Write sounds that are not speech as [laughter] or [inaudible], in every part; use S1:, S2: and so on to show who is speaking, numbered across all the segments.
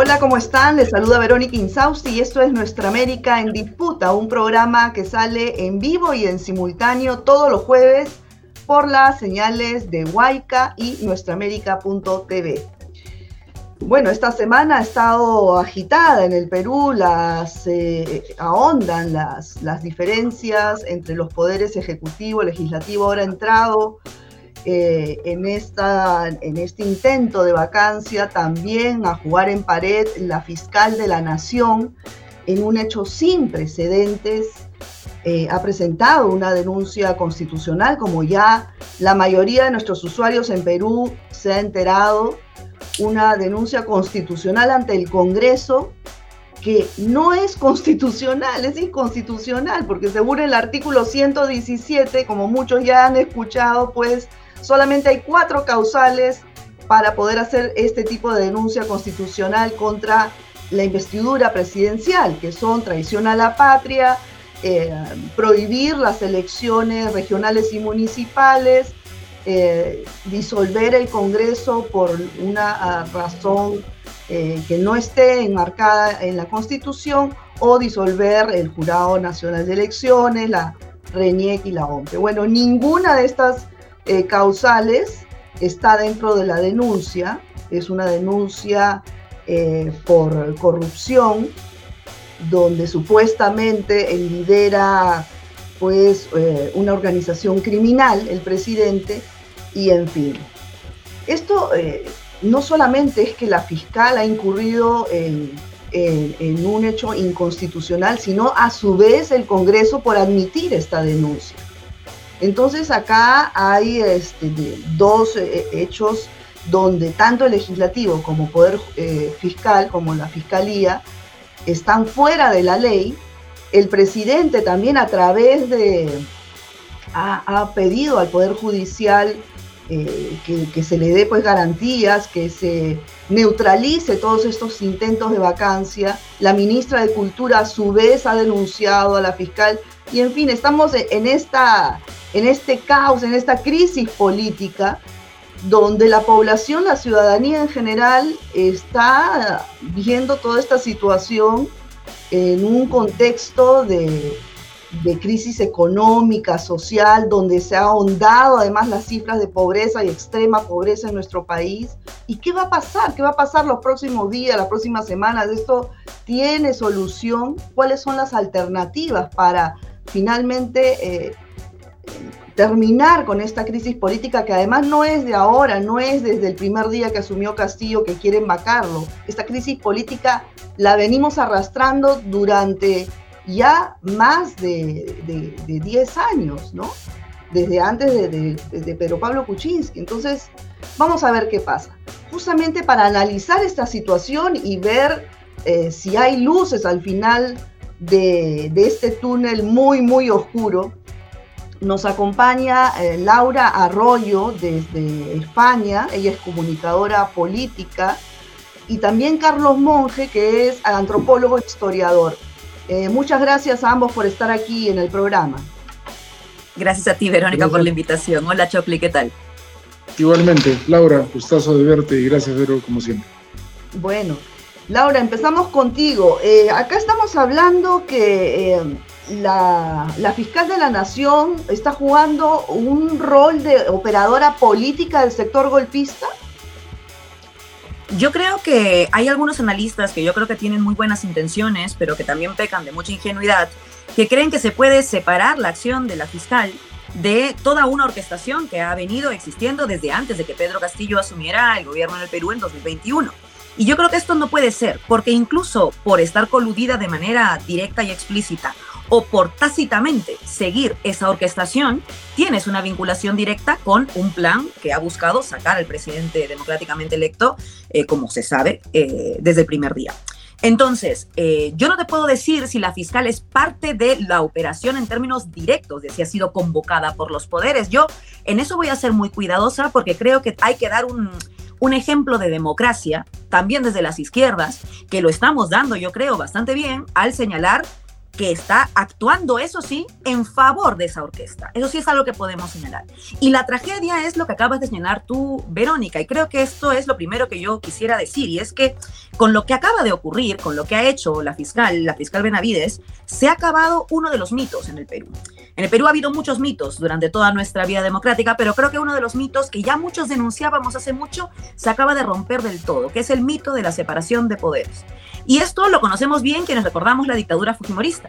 S1: Hola, ¿cómo están? Les saluda Verónica Insausti y esto es Nuestra América en Disputa, un programa que sale en vivo y en simultáneo todos los jueves por las señales de Huayca y nuestraamérica.tv. Bueno, esta semana ha estado agitada en el Perú, las eh, ahondan las, las diferencias entre los poderes ejecutivo, legislativo, ahora entrado eh, en, esta, en este intento de vacancia también a jugar en pared la fiscal de la nación en un hecho sin precedentes. Eh, ha presentado una denuncia constitucional, como ya la mayoría de nuestros usuarios en Perú se ha enterado, una denuncia constitucional ante el Congreso que no es constitucional, es inconstitucional, porque según el artículo 117, como muchos ya han escuchado, pues solamente hay cuatro causales para poder hacer este tipo de denuncia constitucional contra la investidura presidencial, que son traición a la patria, eh, prohibir las elecciones regionales y municipales, eh, disolver el Congreso por una ah, razón eh, que no esté enmarcada en la Constitución o disolver el Jurado Nacional de Elecciones, la RENIEC y la OMPE. Bueno, ninguna de estas eh, causales está dentro de la denuncia, es una denuncia eh, por corrupción, donde supuestamente lidera pues eh, una organización criminal, el presidente, y en fin. Esto no solamente es que la fiscal ha incurrido en un hecho inconstitucional, sino a su vez el Congreso por admitir esta denuncia. Entonces acá hay este, dos eh, hechos donde tanto el legislativo como poder eh, fiscal, como la fiscalía, están fuera de la ley. El presidente también a través de, ha, pedido al Poder Judicial eh, que, que, se le dé pues garantías, que se neutralice todos estos intentos de vacancia. La ministra de Cultura a su vez ha denunciado a la fiscal y en fin, estamos en esta en este caos, en esta crisis política, donde la población, la ciudadanía en general, está viendo toda esta situación en un contexto de, crisis económica, social, donde se ha ahondado además las cifras de pobreza y extrema pobreza en nuestro país. ¿Y qué va a pasar? ¿Qué va a pasar los próximos días, las próximas semanas? ¿Esto tiene solución? ¿Cuáles son las alternativas para finalmente... Eh, terminar con esta crisis política que además no es de ahora, no es desde el primer día que asumió Castillo que quieren vacarlo. Esta crisis política la venimos arrastrando durante ya más de, 10 años, ¿no? Desde antes de, Pedro Pablo Kuczynski. Entonces, vamos a ver qué pasa. Justamente para analizar esta situación y ver eh, si hay luces al final de, este túnel muy, muy oscuro, nos acompaña eh, Laura Arroyo desde España, ella es comunicadora política, y también Carlos Monge, que es antropólogo e historiador. Eh, muchas gracias a ambos por estar aquí en el programa.
S2: Gracias a ti, Verónica, por la invitación. Hola, Chocli, ¿qué tal?
S3: Igualmente, Laura, gustazo de verte y gracias, Vero, como siempre.
S1: Bueno, Laura, empezamos contigo. Eh, acá estamos hablando que la, fiscal de la nación está jugando un rol de operadora política del sector golpista?
S2: Yo creo que hay algunos analistas que yo creo que tienen muy buenas intenciones, pero que también pecan de mucha ingenuidad, que creen que se puede separar la acción de la fiscal de toda una orquestación que ha venido existiendo desde antes de que Pedro Castillo asumiera el gobierno en el Perú en 2021. Y yo creo que esto no puede ser, porque incluso por estar coludida de manera directa y explícita o por tácitamente seguir esa orquestación, tienes una vinculación directa con un plan que ha buscado sacar al presidente democráticamente electo, eh, como se sabe, eh, desde el primer día. Entonces, eh, yo no te puedo decir si la fiscal es parte de la operación en términos directos, de si ha sido convocada por los poderes. Yo en eso voy a ser muy cuidadosa porque creo que hay que dar un, un ejemplo de democracia, también desde las izquierdas, que lo estamos dando, yo creo, bastante bien, al señalar que está actuando, eso sí, en favor de esa orquesta. Eso sí es algo que podemos señalar. Y la tragedia es lo que acabas de señalar tú, Verónica, y creo que esto es lo primero que yo quisiera decir, y es que con lo que acaba de ocurrir, con lo que ha hecho la fiscal, la fiscal Benavides, se ha acabado uno de los mitos en el Perú. En el Perú ha habido muchos mitos durante toda nuestra vida democrática, pero creo que uno de los mitos que ya muchos denunciábamos hace mucho se acaba de romper del todo, que es el mito de la separación de poderes. Y esto lo conocemos bien quienes recordamos la dictadura fujimorista,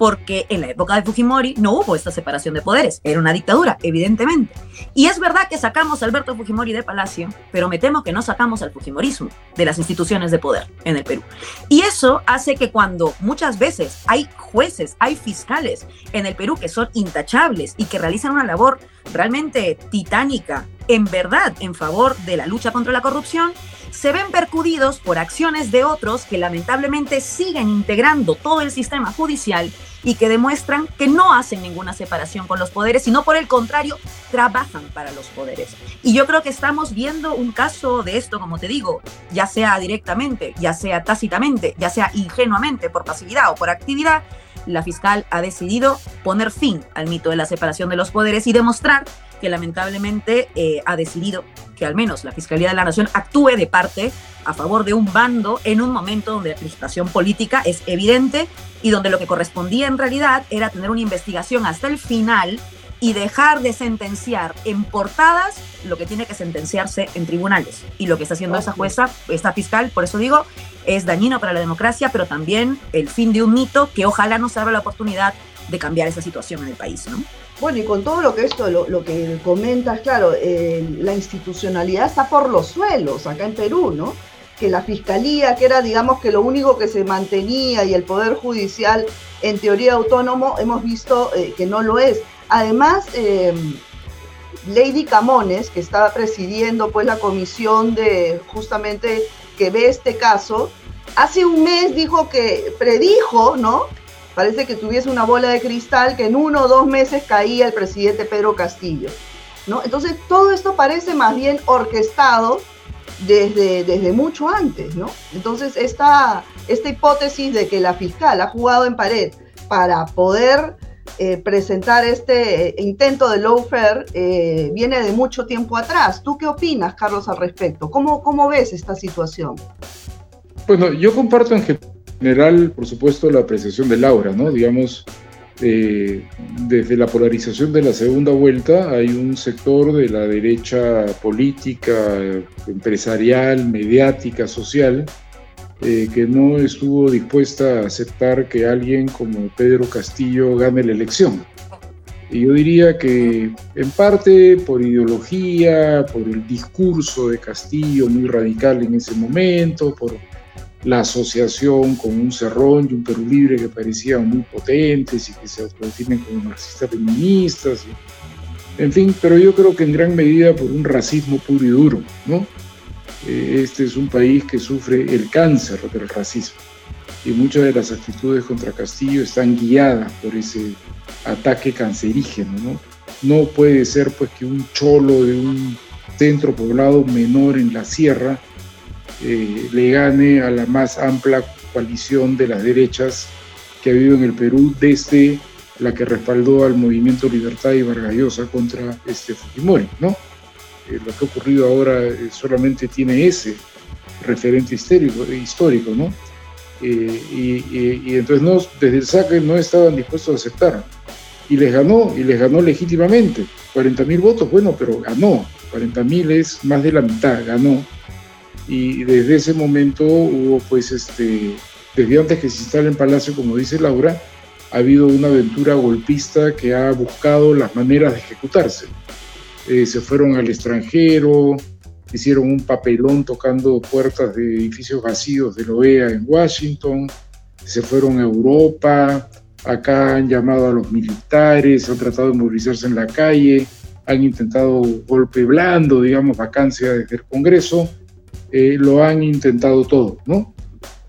S2: porque en la época de Fujimori no hubo esta separación de poderes, era una dictadura, evidentemente. Y es verdad que sacamos a Alberto Fujimori de Palacio, pero me temo que no sacamos al Fujimorismo de las instituciones de poder en el Perú. Y eso hace que cuando muchas veces hay jueces, hay fiscales en el Perú que son intachables y que realizan una labor realmente titánica, en verdad, en favor de la lucha contra la corrupción, se ven percudidos por acciones de otros que lamentablemente siguen integrando todo el sistema judicial y que demuestran que no hacen ninguna separación con los poderes, sino por el contrario, trabajan para los poderes. Y yo creo que estamos viendo un caso de esto, como te digo, ya sea directamente, ya sea tácitamente, ya sea ingenuamente, por pasividad o por actividad, la fiscal ha decidido poner fin al mito de la separación de los poderes y demostrar que lamentablemente eh, ha decidido que al menos la Fiscalía de la Nación actúe de parte a favor de un bando en un momento donde la crispación política es evidente y donde lo que correspondía en realidad era tener una investigación hasta el final y dejar de sentenciar en portadas lo que tiene que sentenciarse en tribunales. Y lo que está haciendo esa jueza, esta fiscal, por eso digo, es dañino para la democracia, pero también el fin de un mito que ojalá nos abra la oportunidad de cambiar esa situación en el país, ¿no?
S1: Bueno, y con todo lo que esto, lo, que comentas, claro, eh, la institucionalidad está por los suelos acá en Perú, ¿no? Que la fiscalía, que era, digamos, que lo único que se mantenía y el poder judicial en teoría autónomo, hemos visto eh, que no lo es. Además, eh, Lady Camones, que estaba presidiendo pues la comisión de justamente que ve este caso, hace un mes dijo que predijo, ¿no? Parece que tuviese una bola de cristal que en uno o dos meses caía el presidente Pedro Castillo. ¿no? Entonces, todo esto parece más bien orquestado desde, desde mucho antes. ¿no? Entonces, esta, esta hipótesis de que la fiscal ha jugado en pared para poder eh, presentar este intento de lawfare eh, viene de mucho tiempo atrás. ¿Tú qué opinas, Carlos, al respecto? ¿Cómo, cómo ves esta situación?
S3: Bueno, yo comparto en general, por supuesto, la apreciación de Laura, ¿no? Digamos, eh, desde la polarización de la segunda vuelta hay un sector de la derecha política, empresarial, mediática, social, eh, que no estuvo dispuesta a aceptar que alguien como Pedro Castillo gane la elección. Y yo diría que en parte por ideología, por el discurso de Castillo muy radical en ese momento, por la asociación con un Cerrón y un Perú Libre que parecían muy potentes y que se autodefinen como marxistas feministas. en fin, pero yo creo que en gran medida por un racismo puro y duro, ¿no? Eh, este es un país que sufre el cáncer del racismo y muchas de las actitudes contra Castillo están guiadas por ese ataque cancerígeno, ¿no? No puede ser pues que un cholo de un centro poblado menor en la sierra eh, le gane a la más amplia coalición de las derechas que ha habido en el Perú desde la que respaldó al movimiento Libertad y Vargallosa contra este Fujimori, ¿no? Eh, lo que ha ocurrido ahora eh, solamente tiene ese referente histórico, histórico ¿no? y, y, entonces no, desde el saque no estaban dispuestos a aceptar. Y les ganó, y les ganó legítimamente. 40 mil votos, bueno, pero ganó. 40 mil es más de la mitad, ganó y desde ese momento hubo pues este, desde antes que se instale en Palacio, como dice Laura, ha habido una aventura golpista que ha buscado las maneras de ejecutarse. Eh, se fueron al extranjero, hicieron un papelón tocando puertas de edificios vacíos de la OEA en Washington, se fueron a Europa, acá han llamado a los militares, han tratado de movilizarse en la calle, han intentado golpe blando, digamos, vacancia desde el Congreso, eh, lo han intentado todo, ¿no?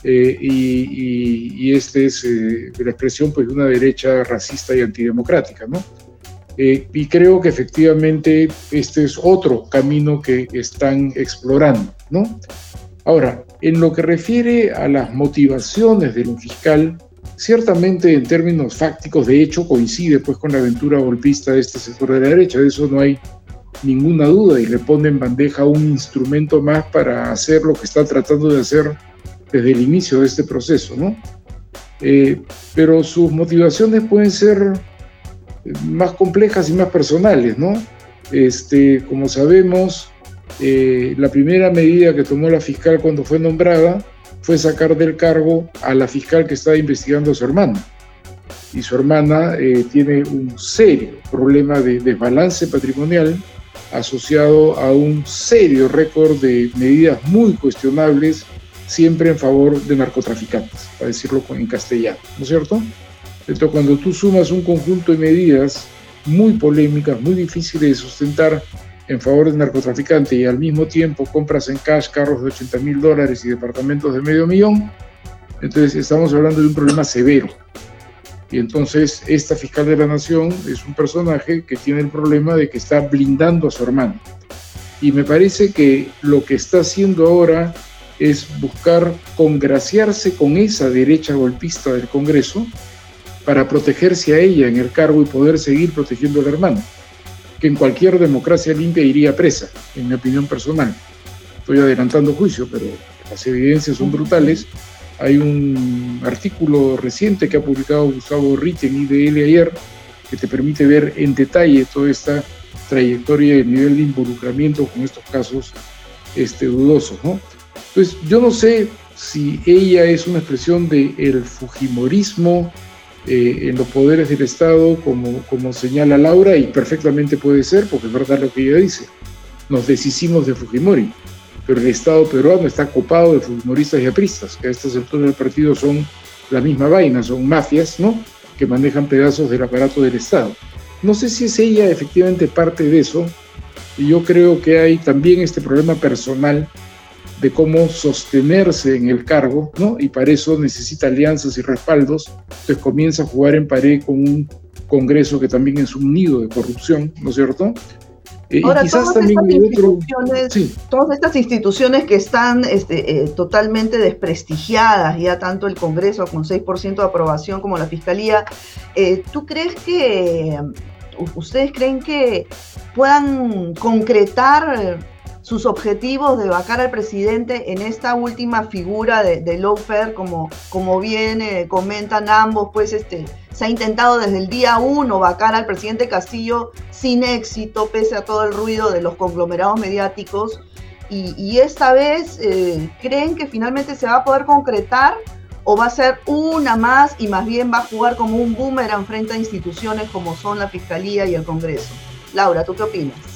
S3: Eh, y, y, esta es eh, la expresión pues, de una derecha racista y antidemocrática, ¿no? y creo que efectivamente este es otro camino que están explorando, ¿no? Ahora, en lo que refiere a las motivaciones del fiscal, ciertamente en términos fácticos, de hecho, coincide pues con la aventura golpista de este sector de la derecha, de eso no hay ninguna duda, y le pone en bandeja un instrumento más para hacer lo que está tratando de hacer desde el inicio de este proceso, ¿no? Eh, pero sus motivaciones pueden ser más complejas y más personales, ¿no? Este, como sabemos, eh, la primera medida que tomó la fiscal cuando fue nombrada fue sacar del cargo a la fiscal que estaba investigando a su hermana. Y su hermana eh, tiene un serio problema de desbalance patrimonial asociado a un serio récord de medidas muy cuestionables, siempre en favor de narcotraficantes, para decirlo en castellano, ¿no es cierto? Entonces, cuando tú sumas un conjunto de medidas muy polémicas, muy difíciles de sustentar en favor de narcotraficantes y al mismo tiempo compras en cash carros de 80 mil dólares y departamentos de medio millón, entonces estamos hablando de un problema severo. Y entonces esta fiscal de la nación es un personaje que tiene el problema de que está blindando a su hermano. Y me parece que lo que está haciendo ahora es buscar congraciarse con esa derecha golpista del Congreso para protegerse a ella en el cargo y poder seguir protegiendo al hermano, que en cualquier democracia limpia iría presa, en mi opinión personal. Estoy adelantando juicio, pero las evidencias son brutales hay un artículo reciente que ha publicado Gustavo Ritt en IDL ayer que te permite ver en detalle toda esta trayectoria y el nivel de involucramiento con estos casos este, dudosos. ¿no? Entonces, yo no sé si ella es una expresión del el fujimorismo eh, en los poderes del Estado, como, como señala Laura, y perfectamente puede ser, porque es verdad lo que ella dice. Nos deshicimos de Fujimori pero el Estado peruano está copado de futbolistas y apristas, que a estas alturas del partido son la misma vaina, son mafias, ¿no? Que manejan pedazos del aparato del Estado. No sé si es ella efectivamente parte de eso, y yo creo que hay también este problema personal de cómo sostenerse en el cargo, ¿no? Y para eso necesita alianzas y respaldos, entonces comienza a jugar en pared con un Congreso que también es un nido de corrupción, ¿no es cierto?
S1: Ahora, todas, estas instituciones que están este, eh, totalmente desprestigiadas, ya tanto el Congreso con 6% de aprobación como la Fiscalía, eh, ¿tú crees que, ustedes creen que puedan concretar sus objetivos de vacar al presidente en esta última figura de, de como, como bien comentan ambos, pues este, se ha intentado desde el día uno vacar al presidente Castillo sin éxito, pese a todo el ruido de los conglomerados mediáticos. Y, esta vez, eh, ¿creen que finalmente se va a poder concretar o va a ser una más y más bien va a jugar como un boomerang frente a instituciones como son la Fiscalía y el Congreso? Laura, ¿tú qué opinas?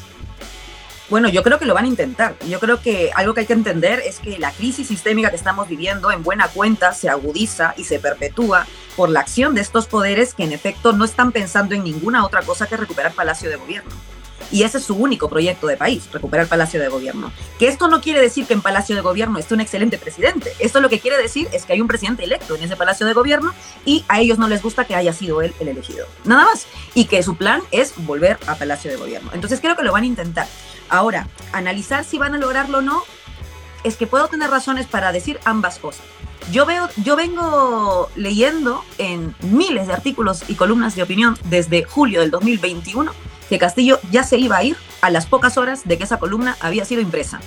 S2: Bueno, yo creo que lo van a intentar. Yo creo que algo que hay que entender es que la crisis sistémica que estamos viviendo en buena cuenta se agudiza y se perpetúa por la acción de estos poderes que en efecto no están pensando en ninguna otra cosa que recuperar Palacio de Gobierno. Y ese es su único proyecto de país, recuperar Palacio de Gobierno. Que esto no quiere decir que en Palacio de Gobierno esté un excelente presidente. Esto lo que quiere decir es que hay un presidente electo en ese Palacio de Gobierno y a ellos no les gusta que haya sido él el elegido. Nada más. Y que su plan es volver a Palacio de Gobierno. Entonces creo que lo van a intentar. Ahora, analizar si van a lograrlo o no, es que puedo tener razones para decir ambas cosas. Yo, veo, yo vengo leyendo en miles de artículos y columnas de opinión desde julio del 2021 que Castillo ya se iba a ir a las pocas horas de que esa columna había sido impresa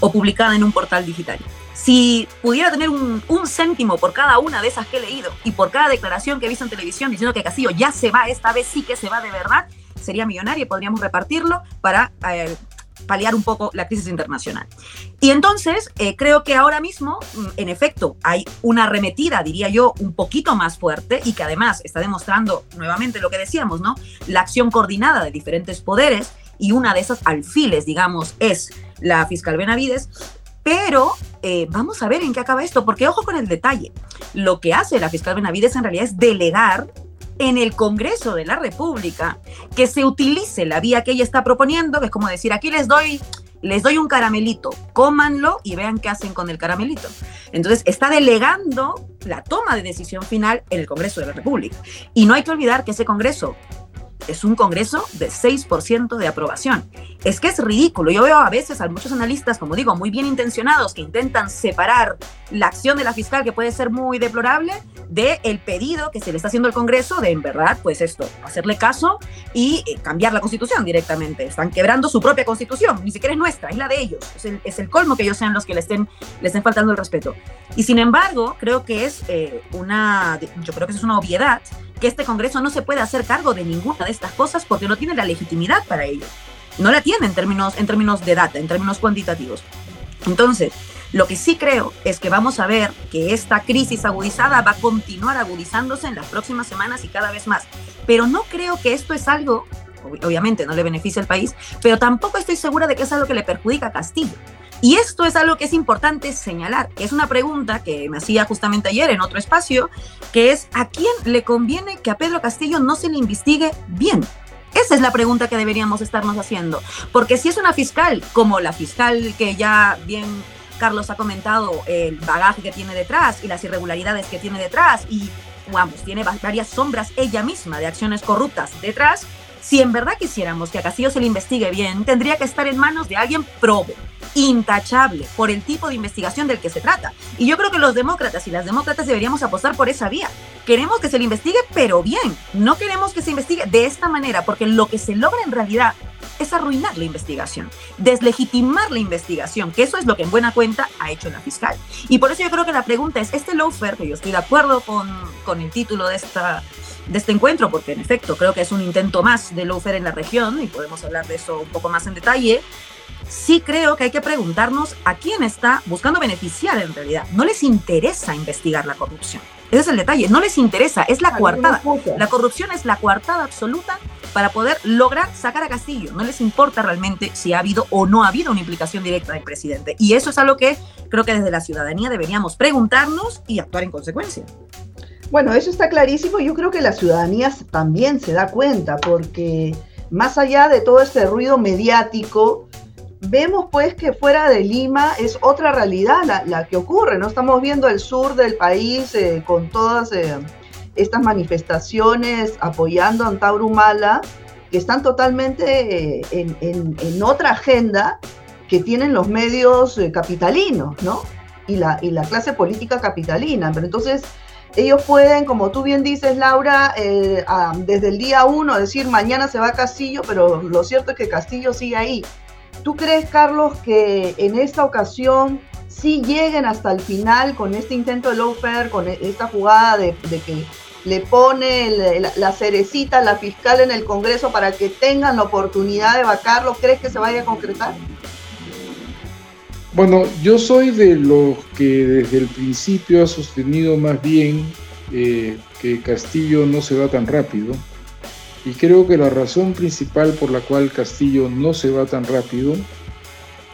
S2: o publicada en un portal digital. Si pudiera tener un, céntimo por cada una de esas que he leído y por cada declaración que he visto en televisión diciendo que Castillo ya se va, esta vez sí que se va de verdad, sería millonario y podríamos repartirlo para eh, paliar un poco la crisis internacional. Y entonces eh, creo que ahora mismo, mm, en efecto, hay una arremetida, diría yo, un poquito más fuerte y que además está demostrando nuevamente lo que decíamos, ¿no? La acción coordinada de diferentes poderes y una de esas alfiles, digamos, es la fiscal Benavides. Pero eh, vamos a ver en qué acaba esto, porque ojo con el detalle. Lo que hace la fiscal Benavides en realidad es delegar en el Congreso de la República que se utilice la vía que ella está proponiendo, que es como decir, aquí les doy les doy un caramelito, cómanlo y vean qué hacen con el caramelito. Entonces, está delegando la toma de decisión final en el Congreso de la República. Y no hay que olvidar que ese Congreso es un Congreso de 6% de aprobación. Es que es ridículo. Yo veo a veces a muchos analistas, como digo, muy bien intencionados, que intentan separar la acción de la fiscal, que puede ser muy deplorable, del el pedido que se le está haciendo al Congreso de, en verdad, pues esto, hacerle caso y eh, cambiar la constitución directamente. Están quebrando su propia constitución, ni siquiera es nuestra, es la de ellos. Es el, colmo que ellos sean los que le estén, le estén faltando el respeto. Y sin embargo, creo que es eh, una, yo creo que es una obviedad que este Congreso no se puede hacer cargo de ninguna de estas cosas porque no tiene la legitimidad para ello. No la tiene en términos, en términos de data, en términos cuantitativos. Entonces, lo que sí creo es que vamos a ver que esta crisis agudizada va a continuar agudizándose en las próximas semanas y cada vez más. Pero no creo que esto es algo, obviamente no le beneficia al país, pero tampoco estoy segura de que es algo que le perjudica a Castillo. Y esto es algo que es importante señalar, es una pregunta que me hacía justamente ayer en otro espacio, que es ¿a quién le conviene que a Pedro Castillo no se le investigue bien? Esa es la pregunta que deberíamos estarnos haciendo, porque si es una fiscal como la fiscal que ya bien Carlos ha comentado el bagaje que tiene detrás y las irregularidades que tiene detrás y, vamos, tiene varias sombras ella misma de acciones corruptas detrás. Si en verdad quisiéramos que a Castillo se le investigue bien, tendría que estar en manos de alguien probo, intachable, por el tipo de investigación del que se trata. Y yo creo que los demócratas y las demócratas deberíamos apostar por esa vía. Queremos que se le investigue, pero bien. No queremos que se investigue de esta manera, porque lo que se logra en realidad es arruinar la investigación, deslegitimar la investigación, que eso es lo que en buena cuenta ha hecho la fiscal. Y por eso yo creo que la pregunta es, este lawfare, que yo estoy de acuerdo con, con el título de, esta, de este encuentro, porque en efecto creo que es un intento más de lawfare en la región, y podemos hablar de eso un poco más en detalle, sí creo que hay que preguntarnos a quién está buscando beneficiar en realidad. No les interesa investigar la corrupción. Ese es el detalle, no les interesa, es la coartada. La corrupción es la coartada absoluta para poder lograr sacar a Castillo. No les importa realmente si ha habido o no ha habido una implicación directa del presidente. Y eso es algo que creo que desde la ciudadanía deberíamos preguntarnos y actuar en consecuencia.
S1: Bueno, eso está clarísimo. Yo creo que la ciudadanía también se da cuenta porque más allá de todo este ruido mediático, vemos pues que fuera de Lima es otra realidad la, que ocurre, ¿no? Estamos viendo el sur del país eh, con todas eh, estas manifestaciones apoyando a Antauro Humala, que están totalmente eh, en, otra agenda que tienen los medios capitalinos, ¿no? Y la, y la clase política capitalina. Pero entonces ellos pueden, como tú bien dices, Laura, desde el día uno decir mañana se va Castillo, pero lo cierto es que Castillo sigue ahí. ¿Tú crees, Carlos, que en esta ocasión sí lleguen hasta el final con este intento de lawfare, con e-, esta jugada de, que le pone la, cerecita a la fiscal en el Congreso para que tengan la oportunidad de vacarlo? ¿Crees que se vaya a concretar?
S3: Bueno, yo soy de los que desde el principio ha sostenido más bien eh, que Castillo no se va tan rápido. Y creo que la razón principal por la cual Castillo no se va tan rápido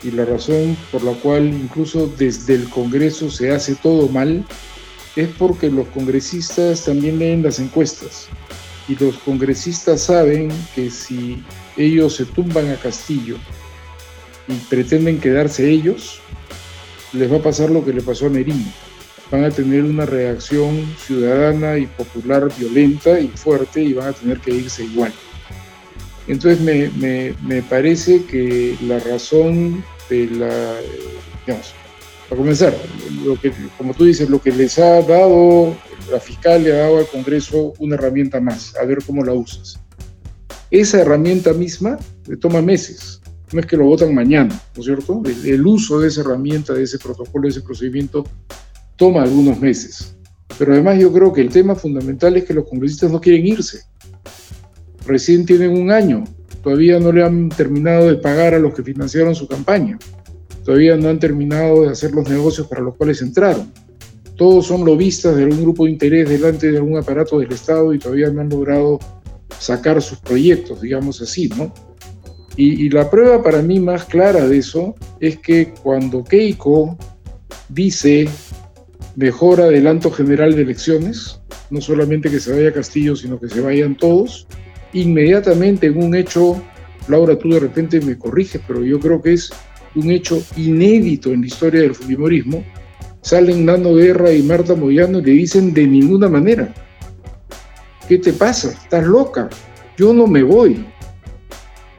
S3: y la razón por la cual incluso desde el Congreso se hace todo mal es porque los congresistas también leen las encuestas. Y los congresistas saben que si ellos se tumban a Castillo pretenden quedarse ellos, les va a pasar lo que le pasó a Merino van a tener una reacción ciudadana y popular violenta y fuerte y van a tener que irse igual. Entonces me, parece que la razón de la, digamos, para comenzar, lo que, como tú dices, lo que les ha dado, la fiscal le ha dado al Congreso una herramienta más, a ver cómo la usas. Esa herramienta misma le toma meses, no es que lo votan mañana, ¿no es cierto? el uso de esa herramienta, de ese protocolo, de ese procedimiento, toma algunos meses. Pero además yo creo que el tema fundamental es que los congresistas no quieren irse. Recién tienen un año, todavía no le han terminado de pagar a los que financiaron su campaña, todavía no han terminado de hacer los negocios para los cuales entraron. Todos son lobistas de algún grupo de interés delante de algún aparato del Estado y todavía no han logrado sacar sus proyectos, digamos así, ¿no? Y, la prueba para mí más clara de eso es que cuando Keiko dice mejor adelanto general de elecciones, no solamente que se vaya Castillo, sino que se vayan todos. Inmediatamente en un hecho, Laura, tú de repente me corriges, pero yo creo que es un hecho inédito en la historia del Fujimorismo, salen Nano Guerra y Marta Moyano y le dicen de ninguna manera. ¿Qué te pasa? ¿Estás loca? Yo no me voy.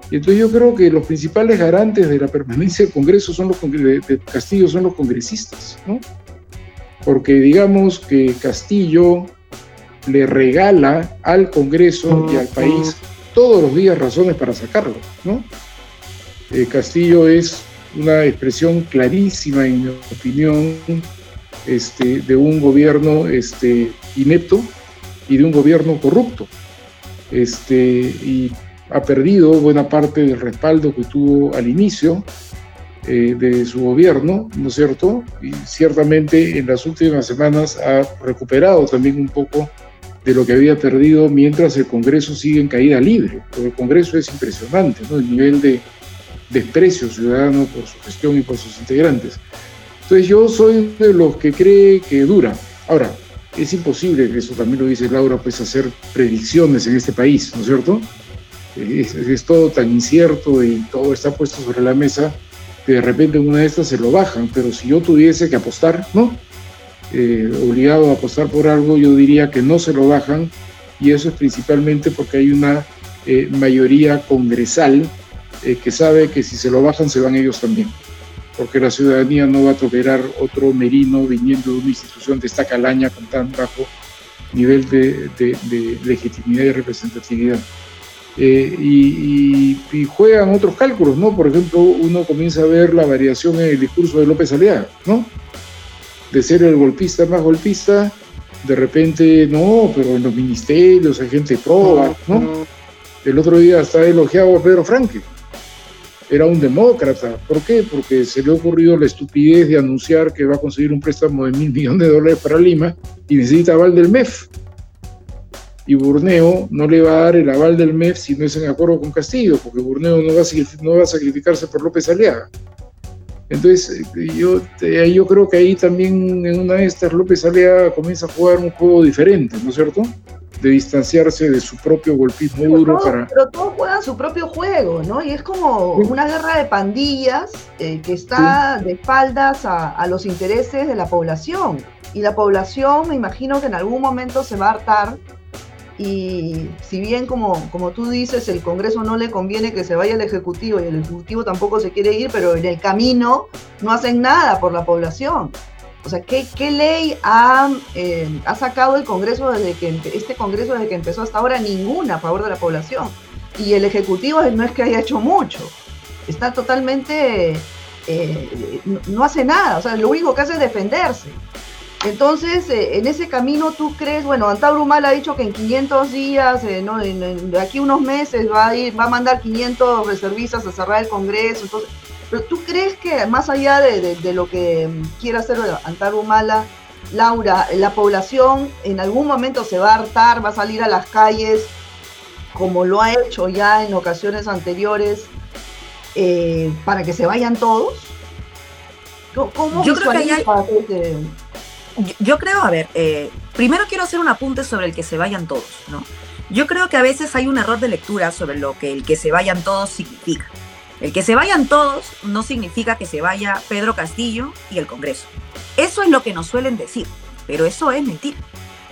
S3: Y entonces yo creo que los principales garantes de la permanencia del Congreso son los de Castillo son los congresistas, ¿no? porque digamos que Castillo le regala al Congreso y al país todos los días razones para sacarlo, ¿no? Eh, Castillo es una expresión clarísima, en mi opinión, este, de un gobierno este, inepto y de un gobierno corrupto. Este, y ha perdido buena parte del respaldo que tuvo al inicio eh, de su gobierno, ¿no es cierto? Y ciertamente en las últimas semanas ha recuperado también un poco de lo que había perdido mientras el Congreso sigue en caída libre, porque el Congreso es impresionante, ¿no? El nivel de desprecio ciudadano por su gestión y por sus integrantes. Entonces yo soy de los que cree que dura. Ahora, es imposible, que eso también lo dice Laura, pues hacer predicciones en este país, ¿no es cierto? Es, todo tan incierto y todo está puesto sobre la mesa que de repente en una de estas se lo bajan, pero si yo tuviese que apostar, ¿no? Eh, obligado a apostar por algo, yo diría que no se lo bajan y eso es principalmente porque hay una eh, mayoría congresal eh, que sabe que si se lo bajan se van ellos también, porque la ciudadanía no va a tolerar otro merino viniendo de una institución de esta calaña con tan bajo nivel de, legitimidad y representatividad. Eh, y, juegan otros cálculos, ¿no? Por ejemplo, uno comienza a ver la variación en el discurso de López Aliaga, ¿no? De ser el golpista más golpista, de repente, no, pero en los ministerios hay gente proba, ¿no? El otro día está elogiado a Pedro Franque, era un demócrata. ¿Por qué? Porque se le ha ocurrido la estupidez de anunciar que va a conseguir un préstamo de mil millones de dólares para Lima y necesita aval del MEF. Y Burneo no le va a dar el aval del MEF si no es en acuerdo con Castillo, porque Burneo no va a, no va a sacrificarse por López Aliaga. Entonces, yo, yo creo que ahí también en una de estas López Aliaga comienza a jugar un juego diferente, ¿no es cierto? de distanciarse de su propio golpismo duro para...
S1: Pero todos juegan su propio juego, ¿no? Y es como una guerra de pandillas eh, que está de espaldas a, los intereses de la población. Y la población, me imagino que en algún momento se va a hartar y si bien como, como tú dices, el Congreso no le conviene que se vaya el Ejecutivo y el Ejecutivo tampoco se quiere ir, pero en el camino no hacen nada por la población. O sea, ¿qué, ley eh, ha, sacado el Congreso desde que este Congreso desde que empezó hasta ahora? Ninguna a favor de la población. Y el Ejecutivo no es que haya hecho mucho. Está totalmente. Eh, no, hace nada. O sea, lo único que hace es defenderse. Entonces, eh, en ese camino tú crees, bueno, Antauro Mal ha dicho que en 500 días, de aquí unos meses va a ir, va a mandar 500 reservistas a cerrar el Congreso. Entonces, pero tú crees que más allá de, lo que quiera hacer Antaru Humala, Laura, la población en algún momento se va a hartar, va a salir a las calles, como lo ha hecho ya en ocasiones anteriores, eh, para que se vayan todos?
S2: ¿Cómo yo creo que hay... Yo creo, a ver, eh, primero quiero hacer un apunte sobre el que se vayan todos, ¿no? Yo creo que a veces hay un error de lectura sobre lo que el que se vayan todos significa. El que se vayan todos no significa que se vaya Pedro Castillo y el Congreso. Eso es lo que nos suelen decir, pero eso es mentira.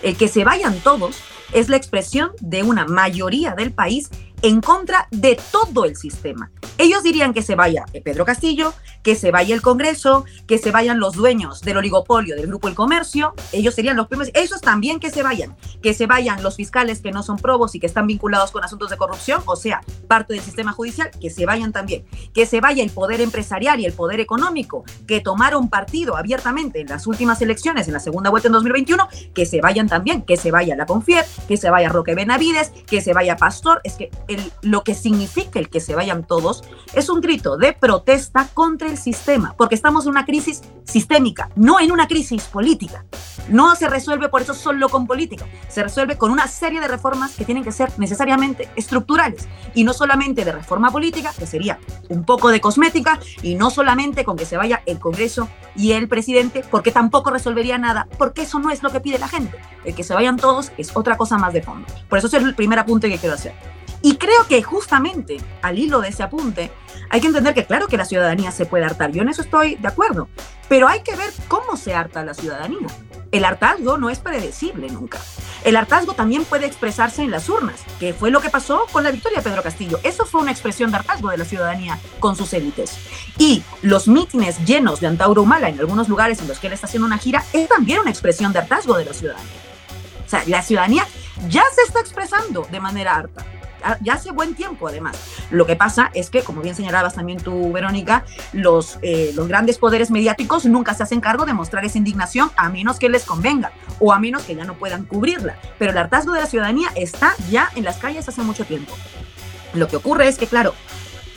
S2: El que se vayan todos es la expresión de una mayoría del país en contra de todo el sistema. Ellos dirían que se vaya Pedro Castillo, que se vaya el Congreso, que se vayan los dueños del oligopolio del Grupo El Comercio, ellos serían los primeros, esos también que se vayan, que se vayan los fiscales que no son probos y que están vinculados con asuntos de corrupción, o sea, parte del sistema judicial, que se vayan también, que se vaya el poder empresarial y el poder económico, que tomaron partido abiertamente en las últimas elecciones, en la segunda vuelta en 2021, que se vayan también, que se vaya la Confier, que se vaya Roque Benavides, que se vaya Pastor, es que lo que significa el que se vayan todos es un grito de protesta contra el sistema, porque estamos en una crisis sistémica, no en una crisis política. No se resuelve por eso solo con política, se resuelve con una serie de reformas que tienen que ser necesariamente estructurales y no solamente de reforma política, que sería un poco de cosmética, y no solamente con que se vaya el Congreso y el presidente, porque tampoco resolvería nada, porque eso no es lo que pide la gente. El que se vayan todos es otra cosa más de fondo. Por eso es el primer apunte que quiero hacer. Y creo que justamente al hilo de ese apunte, hay que entender que claro que la ciudadanía se puede hartar, yo en eso estoy de acuerdo, pero hay que ver cómo se harta la ciudadanía. El hartazgo no es predecible nunca. El hartazgo también puede expresarse en las urnas, que fue lo que pasó con la victoria de Pedro Castillo. Eso fue una expresión de hartazgo de la ciudadanía con sus élites. Y los mítines llenos de Antauro Humala en algunos lugares en los que él está haciendo una gira es también una expresión de hartazgo de la ciudadanía. O sea, la ciudadanía ya se está expresando de manera harta ya hace buen tiempo además. Lo que pasa es que, como bien señalabas también tú, Verónica, los, eh, los grandes poderes mediáticos nunca se hacen cargo de mostrar esa indignación a menos que les convenga o a menos que ya no puedan cubrirla. Pero el hartazgo de la ciudadanía está ya en las calles hace mucho tiempo. Lo que ocurre es que, claro,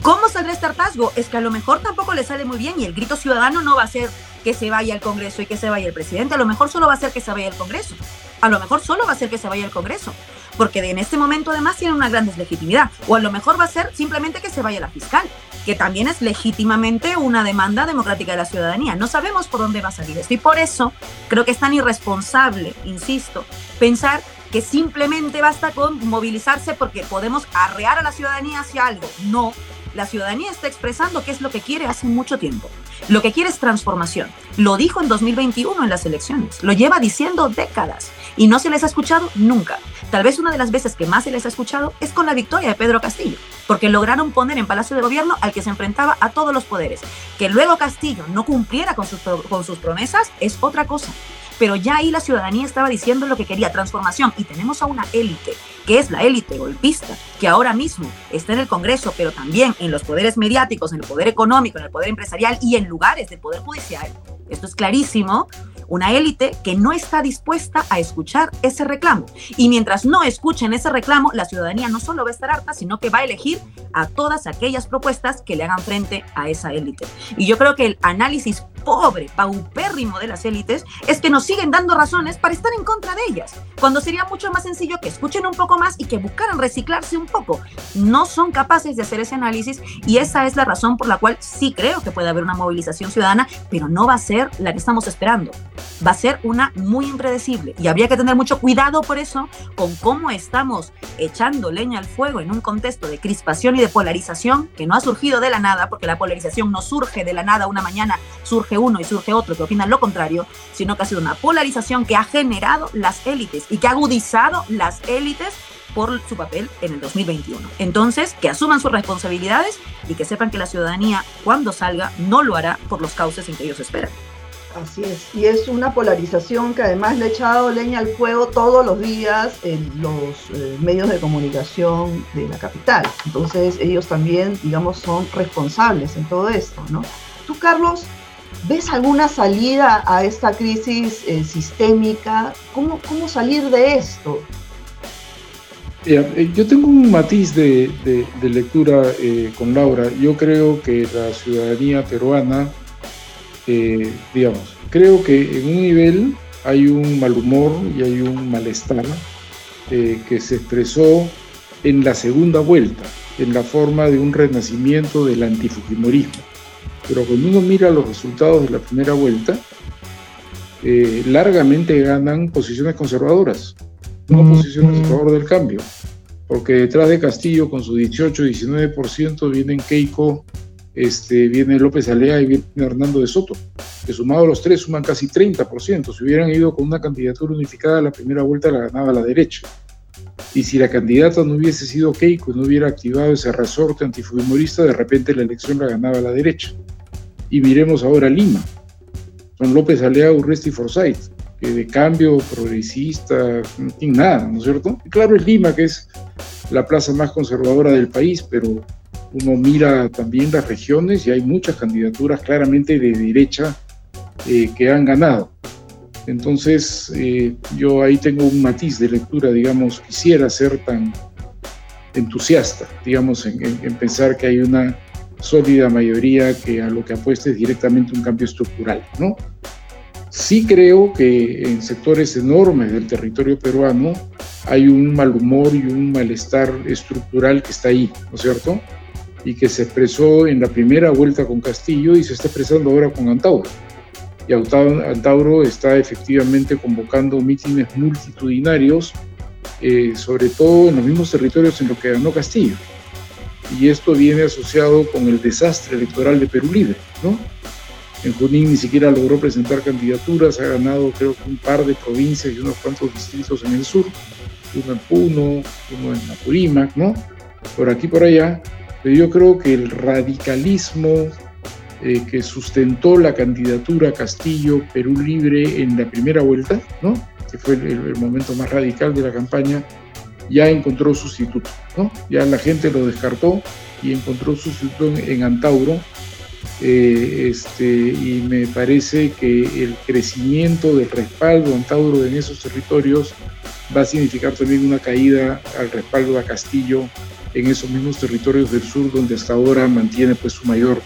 S2: ¿Cómo saldrá este hartazgo? Es que a lo mejor tampoco le sale muy bien y el grito ciudadano no va a ser que se vaya al Congreso y que se vaya el presidente, a lo mejor solo va a ser que se vaya al Congreso. A lo mejor solo va a ser que se vaya al Congreso porque en este momento además tiene una gran deslegitimidad. O a lo mejor va a ser simplemente que se vaya la fiscal, que también es legítimamente una demanda democrática de la ciudadanía. No sabemos por dónde va a salir esto y por eso creo que es tan irresponsable, insisto, pensar que simplemente basta con movilizarse porque podemos arrear a la ciudadanía hacia algo. No, la ciudadanía está expresando qué es lo que quiere hace mucho tiempo. Lo que quiere es transformación. Lo dijo en 2021 en las elecciones. Lo lleva diciendo décadas y no se les ha escuchado nunca. Tal vez una de las veces que más se les ha escuchado es con la victoria de Pedro Castillo, porque lograron poner en Palacio de Gobierno al que se enfrentaba a todos los poderes. Que luego Castillo no cumpliera con sus, promesas es otra cosa pero ya ahí la ciudadanía estaba diciendo lo que quería, transformación, y tenemos a una élite, que es la élite golpista, que ahora mismo está en el Congreso, pero también en los poderes mediáticos, en el poder económico, en el poder empresarial y en lugares del poder judicial. Esto es clarísimo, una élite que no está dispuesta a escuchar ese reclamo. Y mientras no escuchen ese reclamo, la ciudadanía no solo va a estar harta, sino que va a elegir a todas aquellas propuestas que le hagan frente a esa élite. Y yo creo que el análisis pobre, paupérrimo de las élites es que nos siguen dando razones para estar en contra de ellas, cuando sería mucho más sencillo que escuchen un poco más y que buscaran reciclarse un poco. No son capaces de hacer ese análisis y esa es la razón por la cual sí creo que puede haber una movilización ciudadana, pero no va a ser la que estamos esperando va a ser una muy impredecible y habría que tener mucho cuidado por eso con cómo estamos echando leña al fuego en un contexto de crispación y de polarización que no ha surgido de la nada, porque la polarización no surge de la nada, una mañana surge uno y surge otro que opinan lo contrario, sino que ha sido una polarización que ha generado las élites y que ha agudizado las élites por su papel en el 2021. Entonces, que asuman sus responsabilidades y que sepan que la ciudadanía, cuando salga, no lo hará por los cauces en que ellos esperan.
S1: Así es, y es una polarización que además le ha echado leña al fuego todos los días en los eh, medios de comunicación de la capital. Entonces ellos también, digamos, son responsables en todo esto, ¿no? Tú, Carlos, ¿ves alguna salida a esta crisis eh, sistémica? ¿Cómo, ¿Cómo salir de esto?
S3: Eh, yo tengo un matiz de, lectura con Laura. Yo creo que la ciudadanía peruana eh, digamos, creo que en un nivel hay un mal humor y hay un malestar eh, que se expresó en la segunda vuelta, en la forma de un renacimiento del antifujimorismo. Pero cuando uno mira los resultados de la primera vuelta, eh, largamente ganan posiciones conservadoras, no posiciones a favor del cambio, porque detrás de Castillo con su 18-19% vienen Keiko este, viene López Alea y viene Hernando de Soto, que sumado los tres suman casi 30%. Si hubieran ido con una candidatura unificada, la primera vuelta la ganaba la derecha. Y si la candidata no hubiese sido Keiko, no hubiera activado ese resorte antifujimorista, de repente la elección la ganaba la derecha. Y miremos ahora Lima. Son López Alea, Urresti y Forsyth, que de cambio progresista, no tiene nada, ¿no es cierto? claro, es Lima, que es la plaza más conservadora del país, pero uno mira también las regiones y hay muchas candidaturas claramente de derecha eh, que han ganado. Entonces, eh, yo ahí tengo un matiz de lectura, digamos, quisiera ser tan entusiasta, digamos, en, pensar que hay una sólida mayoría que a lo que apuesta es directamente un cambio estructural, ¿no? Sí creo que en sectores enormes del territorio peruano hay un mal humor y un malestar estructural que está ahí, ¿no es cierto? y que se expresó en la primera vuelta con Castillo y se está expresando ahora con Antauro. Y Antauro está efectivamente convocando mítines multitudinarios, eh, sobre todo en los mismos territorios en los que ganó Castillo. Y esto viene asociado con el desastre electoral de Perú Libre, ¿no? En Junín ni siquiera logró presentar candidaturas, ha ganado creo que un par de provincias y unos cuantos distritos en el sur, uno en Puno, uno en Apurímac, ¿no? Por aquí, por allá. Pero yo creo que el radicalismo eh, que sustentó la candidatura Castillo Perú Libre en la primera vuelta, ¿no? que fue el, momento más radical de la campaña, ya encontró sustituto. ¿no? Ya la gente lo descartó y encontró sustituto en, Antauro. Eh, este, y me parece que el crecimiento del respaldo Antauro en esos territorios va a significar también una caída al respaldo a Castillo en esos mismos territorios del sur donde hasta ahora mantiene pues su mayor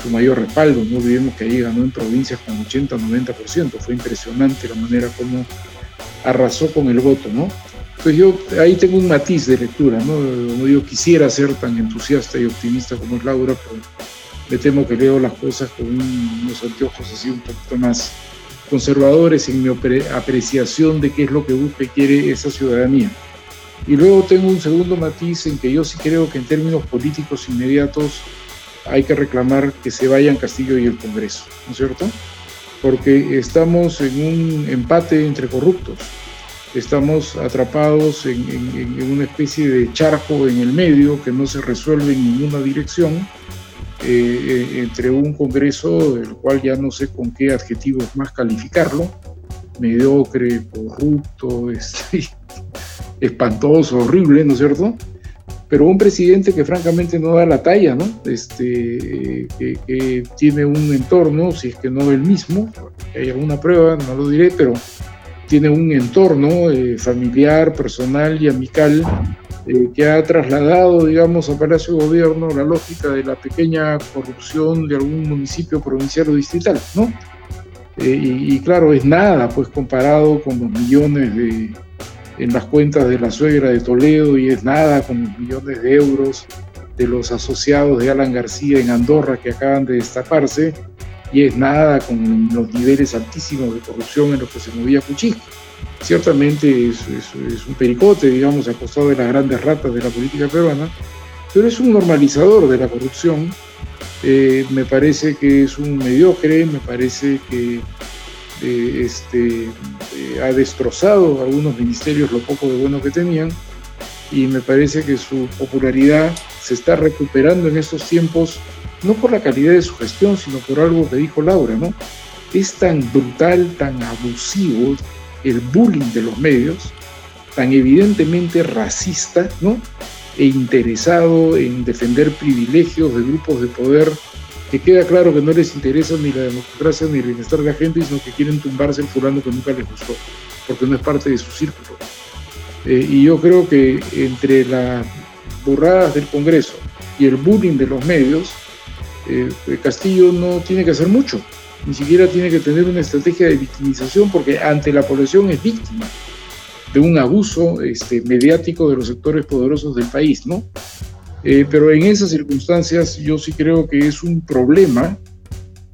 S3: su mayor respaldo. No olvidemos que ahí ganó en provincias con 80 o 90%. Fue impresionante la manera como arrasó con el voto, ¿no? Pues yo ahí tengo un matiz de lectura, ¿no? Yo quisiera ser tan entusiasta y optimista como es Laura, pero me temo que leo las cosas con unos anteojos así un poquito más conservadores en mi apreciación de qué es lo que busca y quiere esa ciudadanía. Y luego tengo un segundo matiz en que yo sí creo que en términos políticos inmediatos hay que reclamar que se vayan Castillo y el Congreso, ¿no es cierto? Porque estamos en un empate entre corruptos, estamos atrapados en, una especie de charco en el medio que no se resuelve en ninguna dirección, eh, eh, entre un Congreso del cual ya no sé con qué adjetivos más calificarlo, mediocre, corrupto, [laughs] este, espantoso, horrible, ¿no es cierto? pero un presidente que francamente no da la talla, ¿no? Este, que, tiene un entorno, si es que no el mismo, hay alguna prueba, no lo diré, pero tiene un entorno eh, familiar, personal y amical eh, que ha trasladado, digamos, a Palacio de Gobierno la lógica de la pequeña corrupción de algún municipio provincial o distrital, ¿no? Eh, y, y claro, es nada, pues comparado con los millones de en las cuentas de la suegra de Toledo y es nada con los millones de euros de los asociados de Alan García en Andorra que acaban de destaparse y es nada con los niveles altísimos de corrupción en los que se movía Cuchí. Ciertamente es, un pericote, digamos, a costado de las grandes ratas de la política peruana, pero es un normalizador de la corrupción. Eh, me parece que es un mediocre, me parece que eh, este, eh, ha destrozado algunos ministerios lo poco de bueno que tenían y me parece que su popularidad se está recuperando en estos tiempos, no por la calidad de su gestión, sino por algo que dijo Laura, ¿no? Es tan brutal, tan abusivo el bullying de los medios, tan evidentemente racista, ¿no? E interesado en defender privilegios de grupos de poder que queda claro que no les interesa ni la democracia ni el bienestar de la gente, sino que quieren tumbarse el fulano que nunca les gustó, porque no es parte de su círculo. Eh, y yo creo que entre las burradas del Congreso y el bullying de los medios, eh, Castillo no tiene que hacer mucho, ni siquiera tiene que tener una estrategia de victimización, porque ante la población es víctima de un abuso este, mediático de los sectores poderosos del país, ¿no? Eh, pero en esas circunstancias yo sí creo que es un problema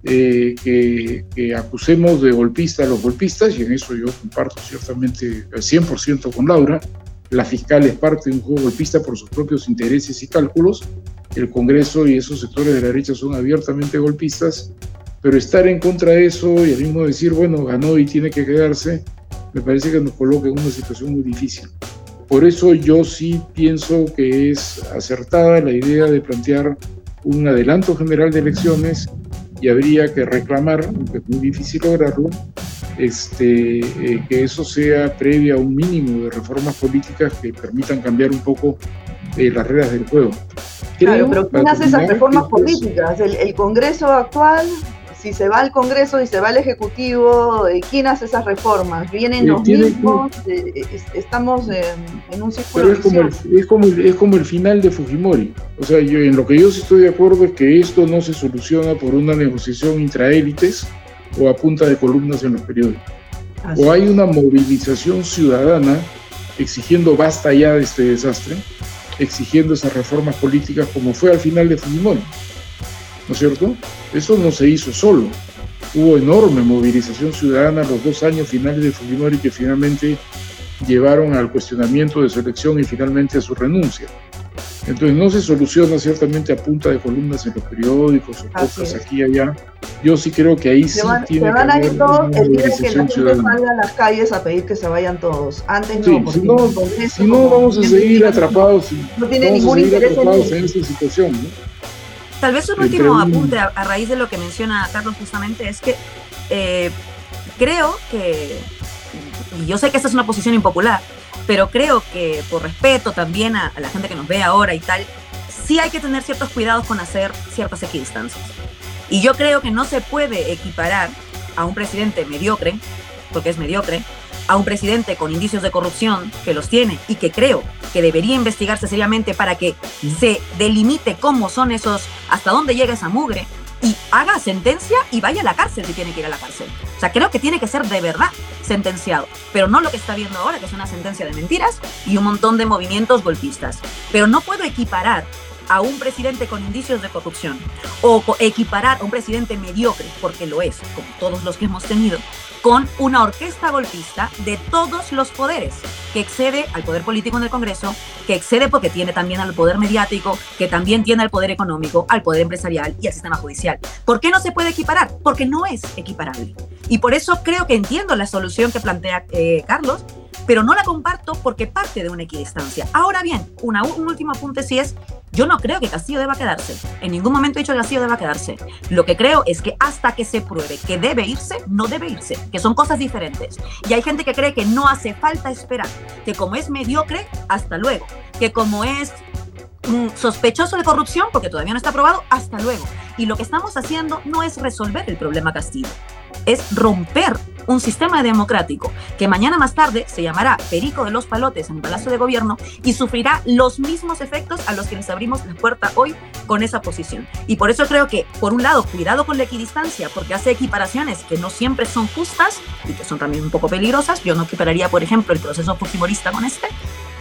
S3: eh, que, acusemos de golpista a los golpistas, y en eso yo comparto ciertamente al 100% con Laura. La fiscal es parte de un juego golpista por sus propios intereses y cálculos. El Congreso y esos sectores de la derecha son abiertamente golpistas, pero estar en contra de eso y al mismo decir, bueno, ganó y tiene que quedarse, me parece que nos coloca en una situación muy difícil. Por eso yo sí pienso que es acertada la idea de plantear un adelanto general de elecciones y habría que reclamar, aunque es muy difícil lograrlo, este, eh, que eso sea previa a un mínimo de reformas políticas que permitan cambiar un poco eh, las reglas del juego.
S1: Claro, pero ¿quién hace esas reformas políticas? ¿El, Congreso actual si se va al Congreso y se va al Ejecutivo, eh, ¿quién hace esas reformas? ¿Vienen los mismos? Eh, estamos en, un círculo
S3: Pero es como, el, es, como es como el final de Fujimori. O sea, yo en lo que yo sí estoy de acuerdo es que esto no se soluciona por una negociación intraélites o a punta de columnas en los periódicos. O hay una movilización ciudadana exigiendo basta ya de este desastre, exigiendo esas reformas políticas como fue al final de Fujimori. ¿no es cierto? Eso no se hizo solo. Hubo enorme movilización ciudadana los dos años finales de Fujimori que finalmente llevaron al cuestionamiento de su elección y finalmente a su renuncia. Entonces no se soluciona ciertamente a punta de columnas en los periódicos o cosas aquí y allá, yo sí creo que ahí sí
S1: van,
S3: tiene
S1: se van a ir todos el día que la gente salga a las calles a pedir que se vayan todos. Antes no, porque
S3: si no, si no vamos a seguir atrapados,
S1: no tiene ningún interés
S3: en, en esa situación. ¿no?
S2: Tal vez un último apunte a, raíz de lo que menciona Carlos justamente es que eh, creo que, y yo sé que esta es una posición impopular, pero creo que por respeto también a, la gente que nos ve ahora y tal, sí hay que tener ciertos cuidados con hacer ciertas equidistancias. Y yo creo que no se puede equiparar a un presidente mediocre, porque es mediocre, a un presidente con indicios de corrupción, que los tiene y que creo que debería investigarse seriamente para que se delimite cómo son esos, hasta dónde llega esa mugre, y haga sentencia y vaya a la cárcel si tiene que ir a la cárcel. O sea, creo que tiene que ser de verdad sentenciado, pero no lo que está viendo ahora, que es una sentencia de mentiras y un montón de movimientos golpistas. Pero no puedo equiparar a un presidente con indicios de corrupción o equiparar a un presidente mediocre, porque lo es, como todos los que hemos tenido, con una orquesta golpista de todos los poderes, que excede al poder político en el Congreso, que excede porque tiene también al poder mediático, que también tiene al poder económico, al poder empresarial y al sistema judicial. ¿Por qué no se puede equiparar? Porque no es equiparable. Y por eso creo que entiendo la solución que plantea eh, Carlos, pero no la comparto porque parte de una equidistancia. Ahora bien, una, un último apunte sí es, yo no creo que Castillo deba quedarse. En ningún momento he dicho que Castillo deba quedarse. Lo que creo es que hasta que se pruebe que debe irse, no debe irse, que son cosas diferentes. Y hay gente que cree que no hace falta esperar, que como es mediocre, hasta luego, que como es mm, sospechoso de corrupción, porque todavía no está aprobado, hasta luego. Y lo que estamos haciendo no es resolver el problema Castillo, es romper un sistema democrático que mañana más tarde se llamará Perico de los Palotes en el Palacio de Gobierno y sufrirá los mismos efectos a los que les abrimos la puerta hoy con esa posición. Y por eso creo que, por un lado, cuidado con la equidistancia, porque hace equiparaciones que no siempre son justas y que son también un poco peligrosas. Yo no equipararía, por ejemplo, el proceso fujimorista con este,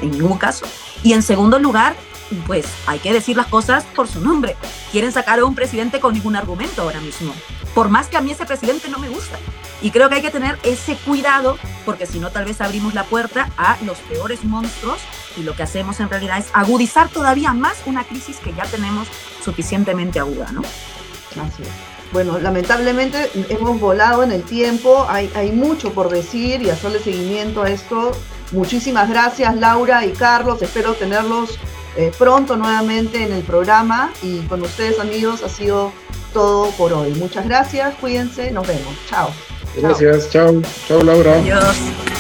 S2: en ningún caso. Y en segundo lugar, pues hay que decir las cosas por su nombre. Quieren sacar a un presidente con ningún argumento ahora mismo. Por más que a mí ese presidente no me gusta. Y creo que hay que tener ese cuidado, porque si no, tal vez abrimos la puerta a los peores monstruos y lo que hacemos en realidad es agudizar todavía más una crisis que ya tenemos suficientemente aguda, ¿no?
S1: Así es. Bueno, lamentablemente hemos volado en el tiempo, hay, mucho por decir y hacerle seguimiento a esto. Muchísimas gracias Laura y Carlos, espero tenerlos eh, pronto nuevamente en el programa y con ustedes amigos ha sido todo por hoy. Muchas gracias, cuídense, nos vemos. Chao.
S3: Gracias, chao, chao Laura.
S2: Adiós.